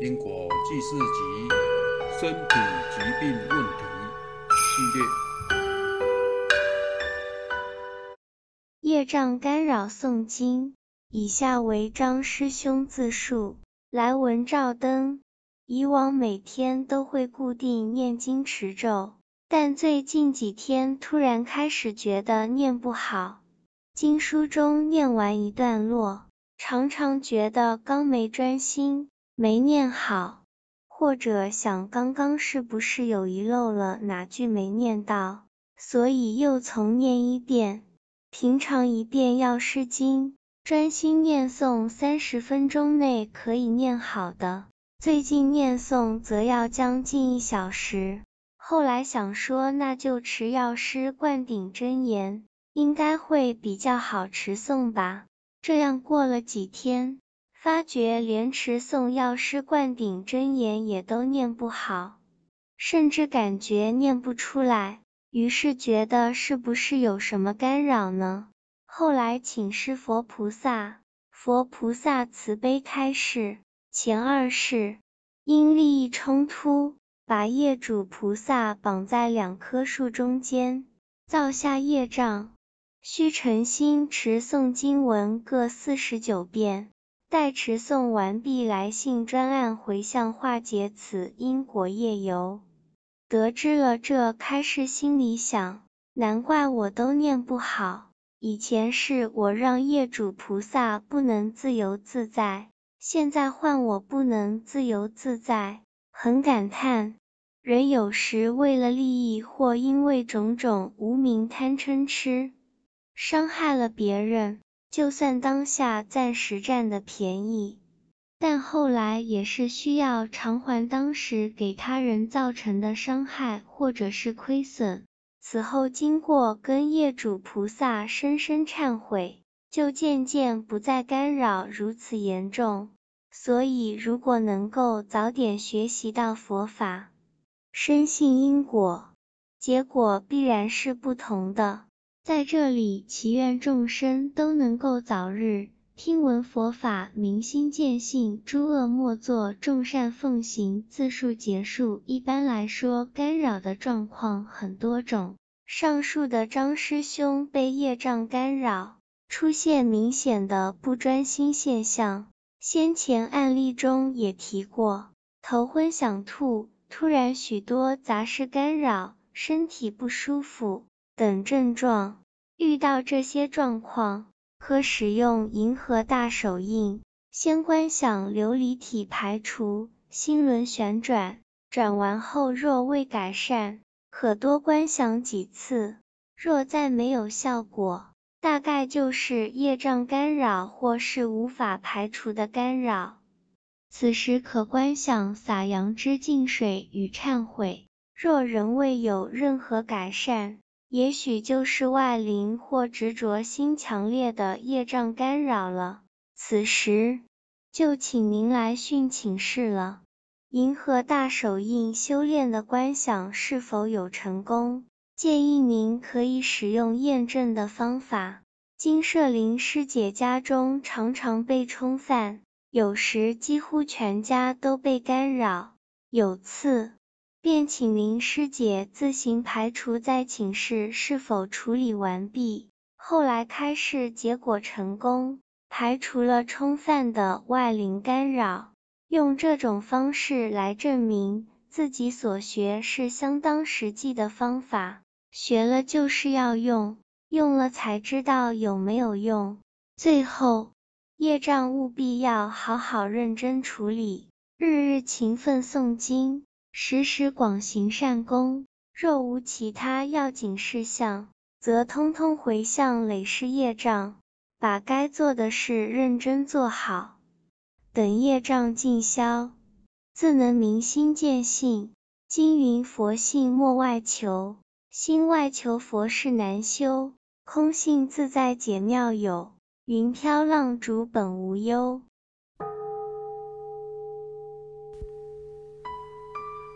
因果记事集身体疾病问题系列。业障干扰诵经，以下为张师兄自述。来文照灯，以往每天都会固定念经持咒，但最近几天突然开始觉得念不好。经书中念完一段落，常常觉得刚没专心，没念好，或者想刚刚是不是有遗漏了哪句没念到，所以又重念一遍。平常一遍药师经，专心念诵三十分钟内可以念好的，最近念诵则要将近一小时。后来想说，那就持药师灌顶真言。应该会比较好持诵吧。这样过了几天，发觉连持诵药师灌顶真言也都念不好，甚至感觉念不出来。于是觉得是不是有什么干扰呢？后来请示佛菩萨，佛菩萨慈悲开示：前二世因利益冲突，把业主菩萨绑在两棵树中间，造下业障。需诚心持诵经文各四十九遍，待持诵完毕来信专案回向化解此因果业由。得知了这开示，心里想：难怪我都念不好，以前是我让业主菩萨不能自由自在，现在换我不能自由自在，很感叹。人有时为了利益，或因为种种无名贪嗔痴。伤害了别人，就算当下暂时占的便宜，但后来也是需要偿还当时给他人造成的伤害或者是亏损。此后经过跟业主菩萨深深忏悔，就渐渐不再干扰如此严重。所以如果能够早点学习到佛法，深信因果，结果必然是不同的。在这里，祈愿众生都能够早日听闻佛法，明心见性，诸恶莫作，众善奉行。自述结束。一般来说，干扰的状况很多种。上述的张师兄被业障干扰，出现明显的不专心现象。先前案例中也提过，头昏想吐，突然许多杂事干扰，身体不舒服。等症状，遇到这些状况，可使用银河大手印，先观想琉璃体排除，心轮旋转，转完后若未改善，可多观想几次。若再没有效果，大概就是业障干扰或是无法排除的干扰。此时可观想洒阳之净水与忏悔。若仍未有任何改善，也许就是外灵或执着心强烈的业障干扰了，此时就请您来训请示了。银河大手印修炼的观想是否有成功？建议您可以使用验证的方法。金舍林师姐家中常常被冲犯，有时几乎全家都被干扰。有次。便请林师姐自行排除，在寝室是否处理完毕。后来开示结果成功，排除了冲犯的外灵干扰。用这种方式来证明自己所学是相当实际的方法，学了就是要用，用了才知道有没有用。最后，业障务必要好好认真处理，日日勤奋诵经。时时广行善功，若无其他要紧事项，则通通回向累世业障，把该做的事认真做好。等业障尽消，自能明心见性。经云佛性莫外求，心外求佛事难修。空性自在解妙有，云飘浪逐本无忧。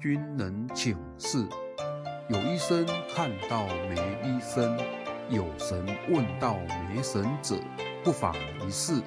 君能请示。有医生看到没医生，有神问到没神者，不妨一试。